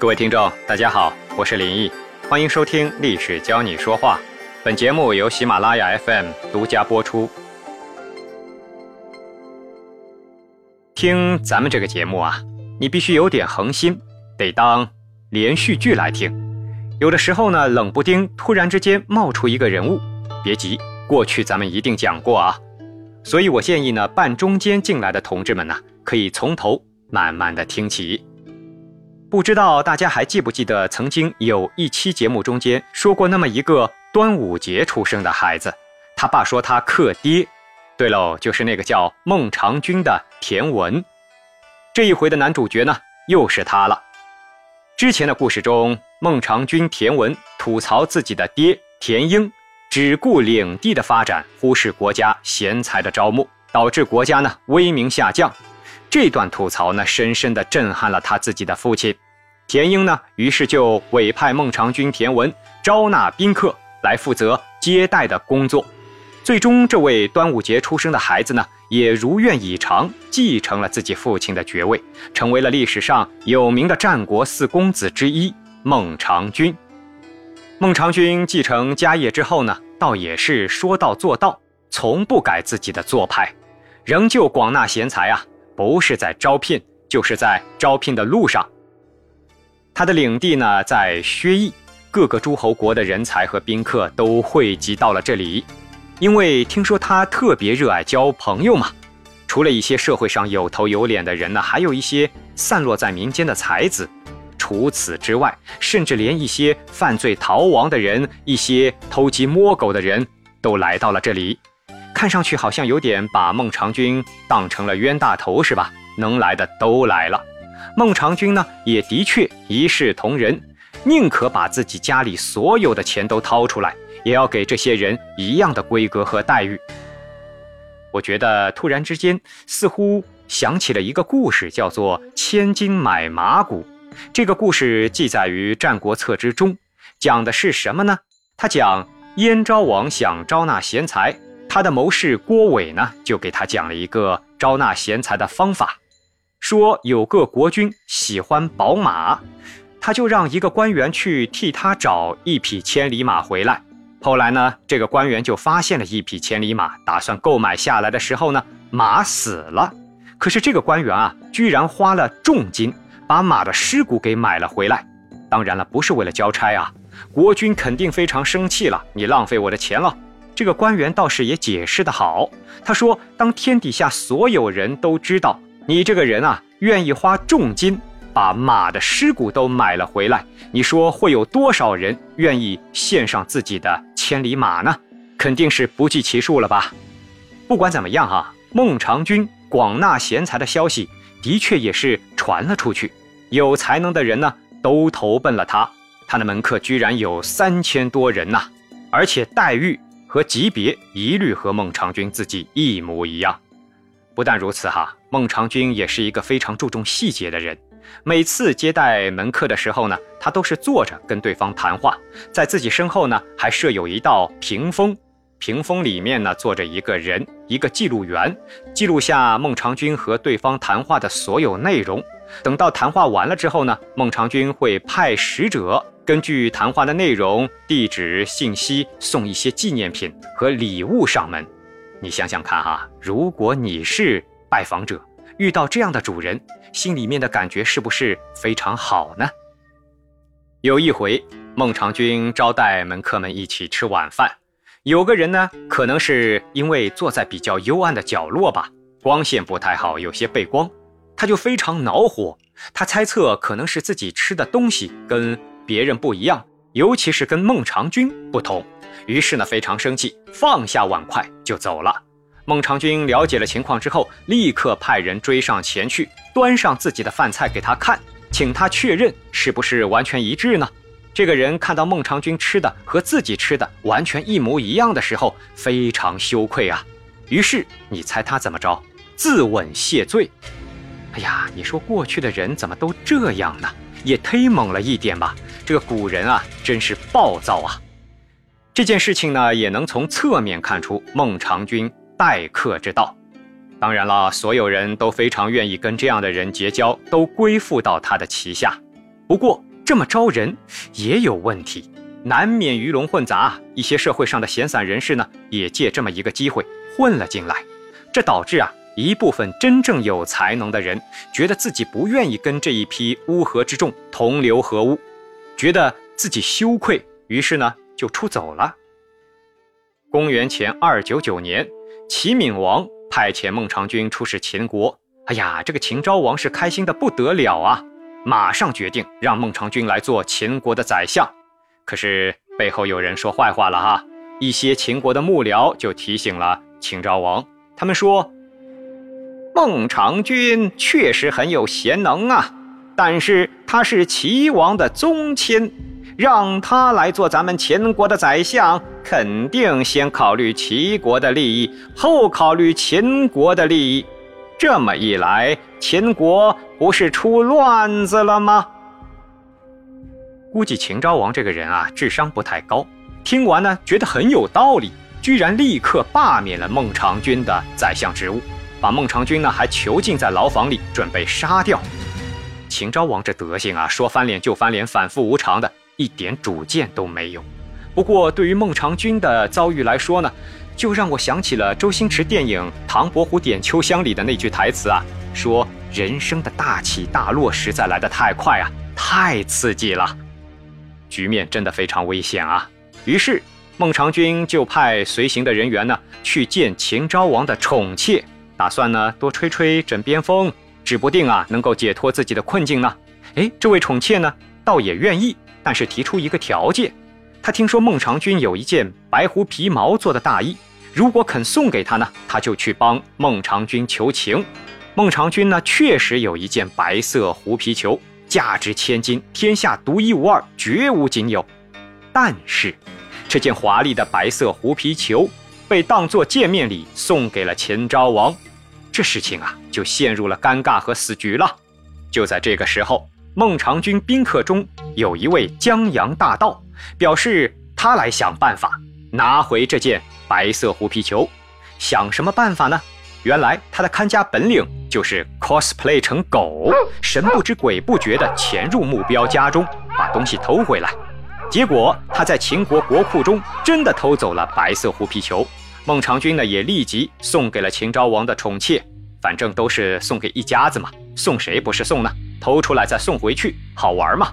各位听众，大家好，我是林毅，欢迎收听《历史教你说话》。本节目由喜马拉雅 FM 独家播出。听咱们这个节目啊，你必须有点恒心，得当连续剧来听。有的时候呢，冷不丁突然之间冒出一个人物，别急，过去咱们一定讲过啊。所以我建议呢，半中间进来的同志们呢，可以从头慢慢的听起。不知道大家还记不记得，曾经有一期节目中间说过那么一个端午节出生的孩子，他爸说他克爹。对喽，就是那个叫孟尝君的田文。这一回的男主角呢，又是他了。之前的故事中，孟尝君田文吐槽自己的爹田婴只顾领地的发展，忽视国家贤才的招募，导致国家呢威名下降。这段吐槽呢，深深地震撼了他自己的父亲田英呢，于是就委派孟尝君田文招纳宾客来负责接待的工作。最终，这位端午节出生的孩子呢，也如愿以偿继承了自己父亲的爵位，成为了历史上有名的战国四公子之一孟尝君。孟尝君继承家业之后呢，倒也是说到做到，从不改自己的做派，仍旧广纳贤才啊。不是在招聘，就是在招聘的路上。他的领地呢，在薛邑，各个诸侯国的人才和宾客都汇集到了这里。因为听说他特别热爱交朋友嘛，除了一些社会上有头有脸的人呢，还有一些散落在民间的才子。除此之外，甚至连一些犯罪逃亡的人、一些偷鸡摸狗的人都来到了这里。看上去好像有点把孟尝君当成了冤大头，是吧？能来的都来了。孟尝君呢，也的确一视同仁，宁可把自己家里所有的钱都掏出来，也要给这些人一样的规格和待遇。我觉得突然之间似乎想起了一个故事，叫做《千金买马骨》。这个故事记载于《战国策》之中，讲的是什么呢？他讲燕昭王想招纳贤才。他的谋士郭伟呢，就给他讲了一个招纳贤才的方法，说有个国君喜欢宝马，他就让一个官员去替他找一匹千里马回来。后来呢，这个官员就发现了一匹千里马，打算购买下来的时候呢，马死了。可是这个官员啊，居然花了重金把马的尸骨给买了回来。当然了，不是为了交差啊，国君肯定非常生气了，你浪费我的钱了。这个官员倒是也解释得好，他说：“当天底下所有人都知道你这个人啊，愿意花重金把马的尸骨都买了回来，你说会有多少人愿意献上自己的千里马呢？肯定是不计其数了吧。不管怎么样啊，孟尝君广纳贤才的消息的确也是传了出去，有才能的人呢都投奔了他，他的门客居然有三千多人呐，而且待遇。”和级别一律和孟尝君自己一模一样。不但如此哈，孟尝君也是一个非常注重细节的人。每次接待门客的时候呢，他都是坐着跟对方谈话，在自己身后呢还设有一道屏风，屏风里面呢坐着一个人，一个记录员，记录下孟尝君和对方谈话的所有内容。等到谈话完了之后呢，孟尝君会派使者。根据谈话的内容、地址信息送一些纪念品和礼物上门，你想想看哈，如果你是拜访者，遇到这样的主人，心里面的感觉是不是非常好呢？有一回，孟尝君招待门客们一起吃晚饭，有个人呢，可能是因为坐在比较幽暗的角落吧，光线不太好，有些背光，他就非常恼火，他猜测可能是自己吃的东西跟。别人不一样，尤其是跟孟尝君不同，于是呢非常生气，放下碗筷就走了。孟尝君了解了情况之后，立刻派人追上前去，端上自己的饭菜给他看，请他确认是不是完全一致呢？这个人看到孟尝君吃的和自己吃的完全一模一样的时候，非常羞愧啊。于是你猜他怎么着？自刎谢罪。哎呀，你说过去的人怎么都这样呢？也忒猛了一点吧。这个古人啊，真是暴躁啊！这件事情呢，也能从侧面看出孟尝君待客之道。当然了，所有人都非常愿意跟这样的人结交，都归附到他的旗下。不过，这么招人也有问题，难免鱼龙混杂。一些社会上的闲散人士呢，也借这么一个机会混了进来，这导致啊，一部分真正有才能的人觉得自己不愿意跟这一批乌合之众同流合污，觉得自己羞愧，于是呢就出走了。公元前二九九年，齐闵王派遣孟尝君出使秦国。哎呀，这个秦昭王是开心的不得了啊！马上决定让孟尝君来做秦国的宰相。可是背后有人说坏话了哈，一些秦国的幕僚就提醒了秦昭王，他们说：“孟尝君确实很有贤能啊，但是他是齐王的宗亲，让他来做咱们秦国的宰相，肯定先考虑齐国的利益，后考虑秦国的利益。”这么一来，秦国不是出乱子了吗？估计秦昭王这个人啊，智商不太高。听完呢，觉得很有道理，居然立刻罢免了孟尝君的宰相职务，把孟尝君呢还囚禁在牢房里，准备杀掉。秦昭王这德行啊，说翻脸就翻脸，反复无常的，一点主见都没有。不过对于孟尝君的遭遇来说呢？就让我想起了周星驰电影《唐伯虎点秋香》里的那句台词啊，说人生的大起大落实在来得太快啊，太刺激了，局面真的非常危险啊。于是孟尝君就派随行的人员呢去见秦昭王的宠妾，打算呢多吹吹枕边风，指不定啊能够解脱自己的困境呢。哎，这位宠妾呢倒也愿意，但是提出一个条件，他听说孟尝君有一件白狐皮毛做的大衣。如果肯送给他呢，他就去帮孟尝君求情。孟尝君呢，确实有一件白色狐皮球，价值千金，天下独一无二，绝无仅有。但是，这件华丽的白色狐皮球被当作见面礼送给了秦昭王，这事情啊，就陷入了尴尬和死局了。就在这个时候，孟尝君宾客中有一位江洋大盗，表示他来想办法拿回这件。白色狐皮球，想什么办法呢？原来他的看家本领就是 cosplay 成狗，神不知鬼不觉地潜入目标家中，把东西偷回来。结果他在秦国国库中真的偷走了白色狐皮球。孟尝君呢，也立即送给了秦昭王的宠妾，反正都是送给一家子嘛，送谁不是送呢？偷出来再送回去，好玩嘛。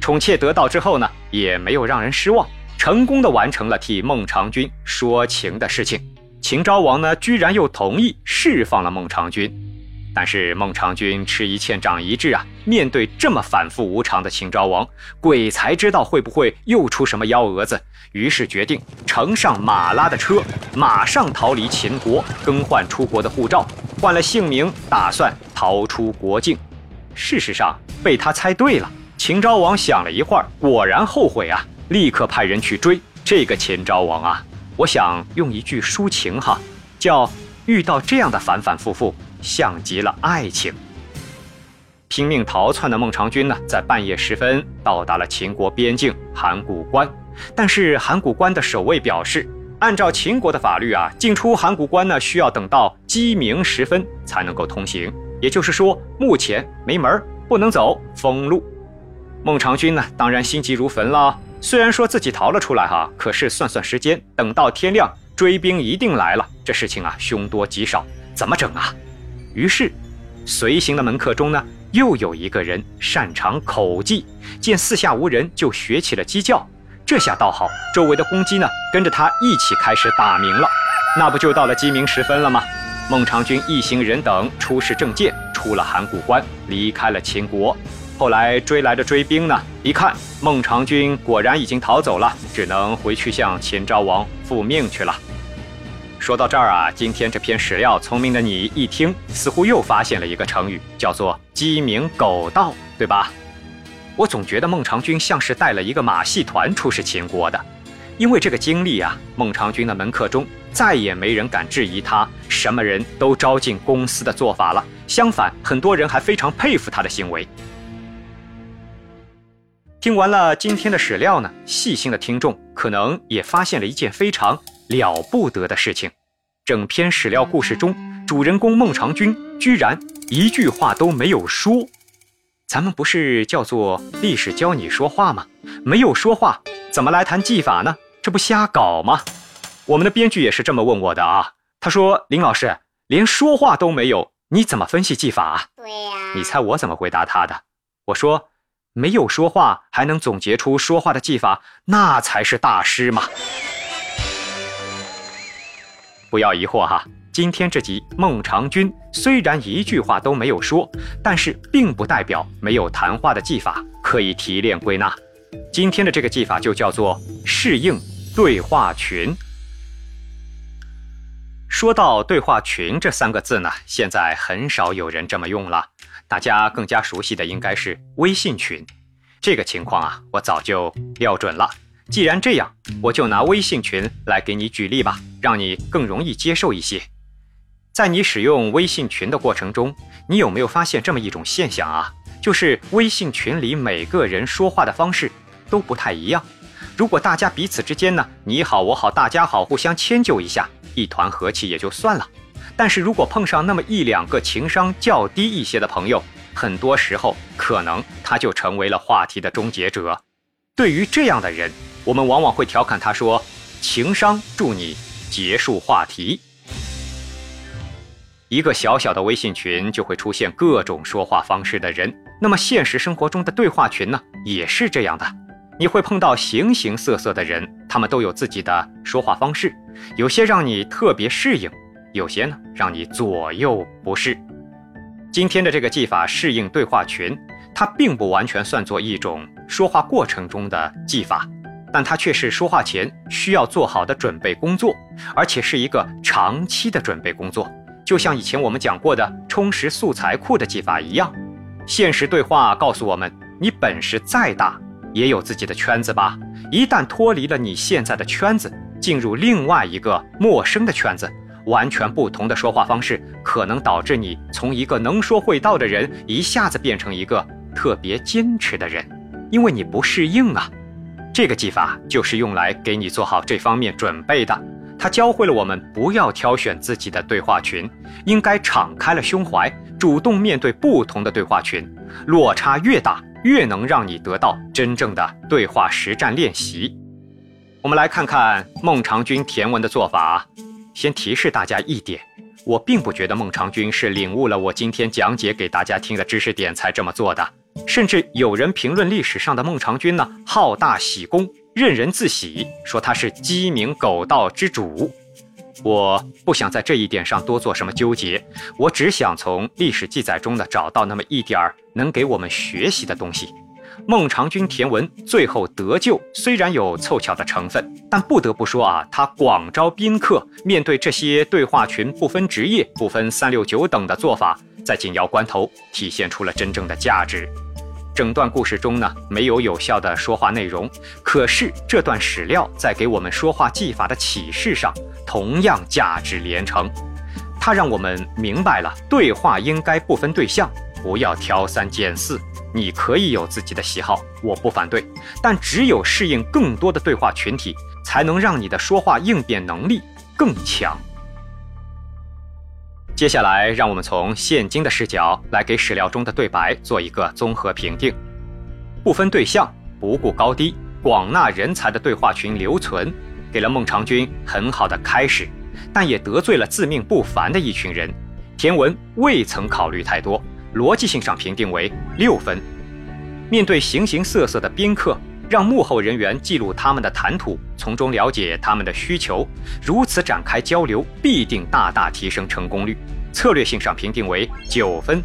宠妾得到之后呢，也没有让人失望。成功的完成了替孟尝君说情的事情，秦昭王呢，居然又同意释放了孟尝君。但是孟尝君吃一堑长一智啊，面对这么反复无常的秦昭王，鬼才知道会不会又出什么幺蛾子。于是决定乘上马拉的车，马上逃离秦国，更换出国的护照，换了姓名，打算逃出国境。事实上被他猜对了。秦昭王想了一会儿，果然后悔啊。立刻派人去追这个秦昭王啊！我想用一句抒情哈，叫遇到这样的反反复复，像极了爱情。拼命逃窜的孟尝君呢，在半夜时分到达了秦国边境函谷关，但是函谷关的守卫表示，按照秦国的法律啊，进出函谷关呢需要等到鸡鸣时分才能够通行，也就是说目前没门不能走，封路。孟尝君呢，当然心急如焚了。虽然说自己逃了出来哈，可是算算时间，等到天亮，追兵一定来了。这事情啊，凶多吉少，怎么整啊？于是，随行的门客中呢，又有一个人擅长口技，见四下无人，就学起了鸡叫。这下倒好，周围的公鸡呢，跟着他一起开始打鸣了。那不就到了鸡鸣时分了吗？孟尝君一行人等出示证件，出了函谷关，离开了秦国。后来追来的追兵呢，一看孟尝君果然已经逃走了，只能回去向秦昭王复命去了。说到这儿啊，今天这篇史料，聪明的你一听，似乎又发现了一个成语，叫做“鸡鸣狗盗”，对吧？我总觉得孟尝君像是带了一个马戏团出使秦国的，因为这个经历啊，孟尝君的门客中再也没人敢质疑他，什么人都招进公司的做法了。相反，很多人还非常佩服他的行为。听完了今天的史料呢，细心的听众可能也发现了一件非常了不得的事情：整篇史料故事中，主人公孟尝君居然一句话都没有说。咱们不是叫做历史教你说话吗？没有说话，怎么来谈技法呢？这不瞎搞吗？我们的编剧也是这么问我的啊。他说：“林老师，连说话都没有，你怎么分析技法啊？”对呀。你猜我怎么回答他的？我说：“没有说话还能总结出说话的技法，那才是大师嘛。”不要疑惑哈。今天这集孟尝君虽然一句话都没有说，但是并不代表没有谈话的技法可以提炼归纳。今天的这个技法就叫做适应对话群。说到对话群这三个字呢，现在很少有人这么用了，大家更加熟悉的应该是微信群。这个情况啊，我早就料准了。既然这样，我就拿微信群来给你举例吧，让你更容易接受一些。在你使用微信群的过程中，你有没有发现这么一种现象啊？就是微信群里每个人说话的方式都不太一样。如果大家彼此之间呢，你好我好大家好，互相迁就一下，一团和气也就算了。但是如果碰上那么一两个情商较低一些的朋友，很多时候可能他就成为了话题的终结者。对于这样的人，我们往往会调侃他说：“情商助你结束话题。”一个小小的微信群就会出现各种说话方式的人，那么现实生活中的对话群呢，也是这样的。你会碰到形形色色的人，他们都有自己的说话方式，有些让你特别适应，有些呢让你左右不适。今天的这个技法适应对话群，它并不完全算作一种说话过程中的技法，但它却是说话前需要做好的准备工作，而且是一个长期的准备工作。就像以前我们讲过的充实素材库的技法一样，现实对话告诉我们，你本事再大，也有自己的圈子吧。一旦脱离了你现在的圈子，进入另外一个陌生的圈子，完全不同的说话方式，可能导致你从一个能说会道的人，一下子变成一个特别坚持的人，因为你不适应啊。这个技法就是用来给你做好这方面准备的。他教会了我们不要挑选自己的对话群，应该敞开了胸怀，主动面对不同的对话群。落差越大，越能让你得到真正的对话实战练习。我们来看看孟尝君填文的做法。先提示大家一点，我并不觉得孟尝君是领悟了我今天讲解给大家听的知识点才这么做的。甚至有人评论历史上的孟尝君呢，好大喜功。任人自喜，说他是鸡鸣狗盗之主。我不想在这一点上多做什么纠结，我只想从历史记载中呢找到那么一点儿能给我们学习的东西。孟尝君田文最后得救，虽然有凑巧的成分，但不得不说啊，他广招宾客，面对这些对话群不分职业、不分三六九等的做法，在紧要关头体现出了真正的价值。整段故事中呢，没有有效的说话内容，可是这段史料在给我们说话技法的启示上，同样价值连城。它让我们明白了，对话应该不分对象，不要挑三拣四。你可以有自己的喜好，我不反对，但只有适应更多的对话群体，才能让你的说话应变能力更强。接下来，让我们从现今的视角来给史料中的对白做一个综合评定。不分对象、不顾高低、广纳人才的对话群留存，给了孟尝君很好的开始，但也得罪了自命不凡的一群人。田文未曾考虑太多，逻辑性上评定为六分。面对形形色色的宾客，让幕后人员记录他们的谈吐，从中了解他们的需求，如此展开交流，必定大大提升成功率。策略性上评定为九分，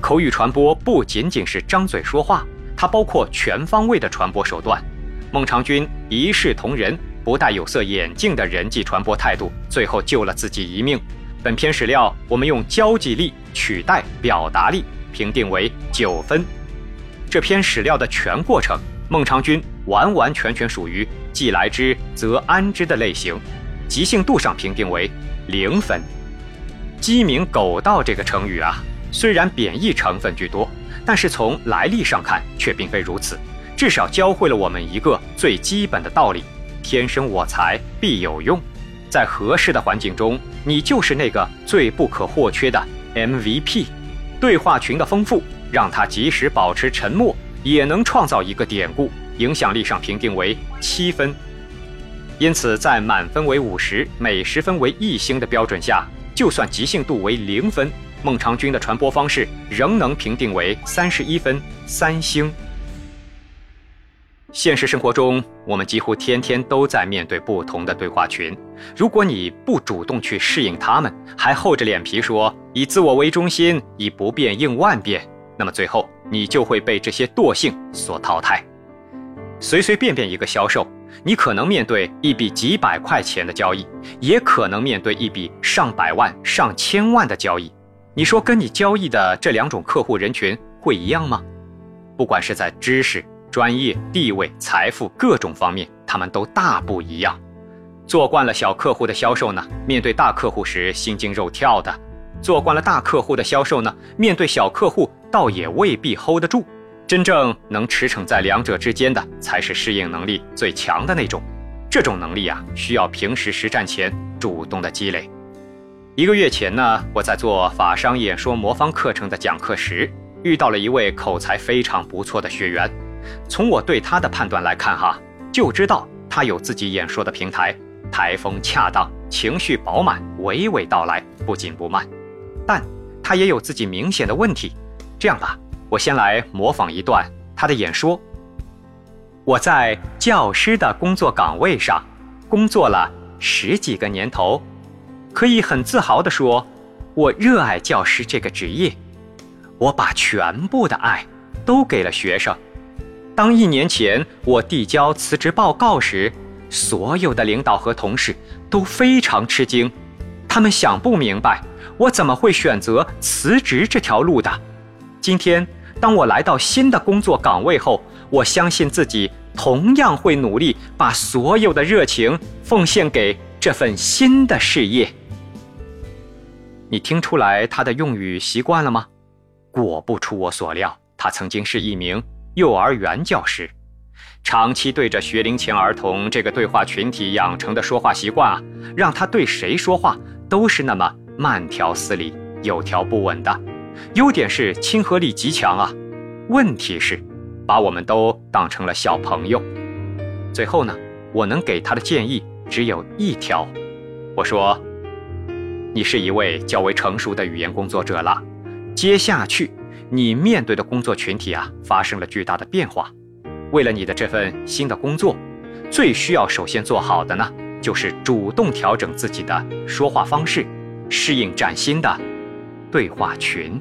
口语传播不仅仅是张嘴说话，它包括全方位的传播手段。孟尝君一视同仁、不戴有色眼镜的人际传播态度，最后救了自己一命。本篇史料我们用交际力取代表达力，评定为九分。这篇史料的全过程，孟尝君完完全全属于既来之则安之的类型，即兴度上评定为零分。鸡鸣狗盗这个成语啊，虽然贬义成分居多，但是从来历上看却并非如此。至少教会了我们一个最基本的道理：天生我材必有用。在合适的环境中，你就是那个最不可或缺的 MVP。对话群的丰富，让他及时保持沉默，也能创造一个典故，影响力上评定为七分。因此，在满分为五十，每十分为一星的标准下，就算即兴度为零分，孟尝君的传播方式仍能评定为三十一分三星。现实生活中，我们几乎天天都在面对不同的对话群。如果你不主动去适应他们，还厚着脸皮说以自我为中心，以不变应万变，那么最后你就会被这些惰性所淘汰。随随便便一个销售。你可能面对一笔几百块钱的交易，也可能面对一笔上百万、上千万的交易。你说跟你交易的这两种客户人群会一样吗？不管是在知识、专业、地位、财富各种方面，他们都大不一样。做惯了小客户的销售呢，面对大客户时心惊肉跳的；做惯了大客户的销售呢，面对小客户倒也未必 hold 得住。真正能驰骋在两者之间的，才是适应能力最强的那种。这种能力啊，需要平时实战前主动的积累。一个月前呢，我在做法商演说魔方课程的讲课时，遇到了一位口才非常不错的学员。从我对他的判断来看，哈，就知道他有自己演说的平台，台风恰当，情绪饱满，娓娓道来，不紧不慢。但他也有自己明显的问题。这样吧。我先来模仿一段他的演说。我在教师的工作岗位上工作了十几个年头，可以很自豪地说，我热爱教师这个职业。我把全部的爱都给了学生。当一年前我递交辞职报告时，所有的领导和同事都非常吃惊，他们想不明白我怎么会选择辞职这条路的。今天。当我来到新的工作岗位后，我相信自己同样会努力，把所有的热情奉献给这份新的事业。你听出来他的用语习惯了吗？果不出我所料，他曾经是一名幼儿园教师，长期对着学龄前儿童这个对话群体养成的说话习惯啊，让他对谁说话都是那么慢条斯理、有条不紊的。优点是亲和力极强啊，问题是，把我们都当成了小朋友。最后呢，我能给他的建议只有一条，我说：“你是一位较为成熟的语言工作者了，接下去你面对的工作群体啊发生了巨大的变化。为了你的这份新的工作，最需要首先做好的呢，就是主动调整自己的说话方式，适应崭新的。”对话群。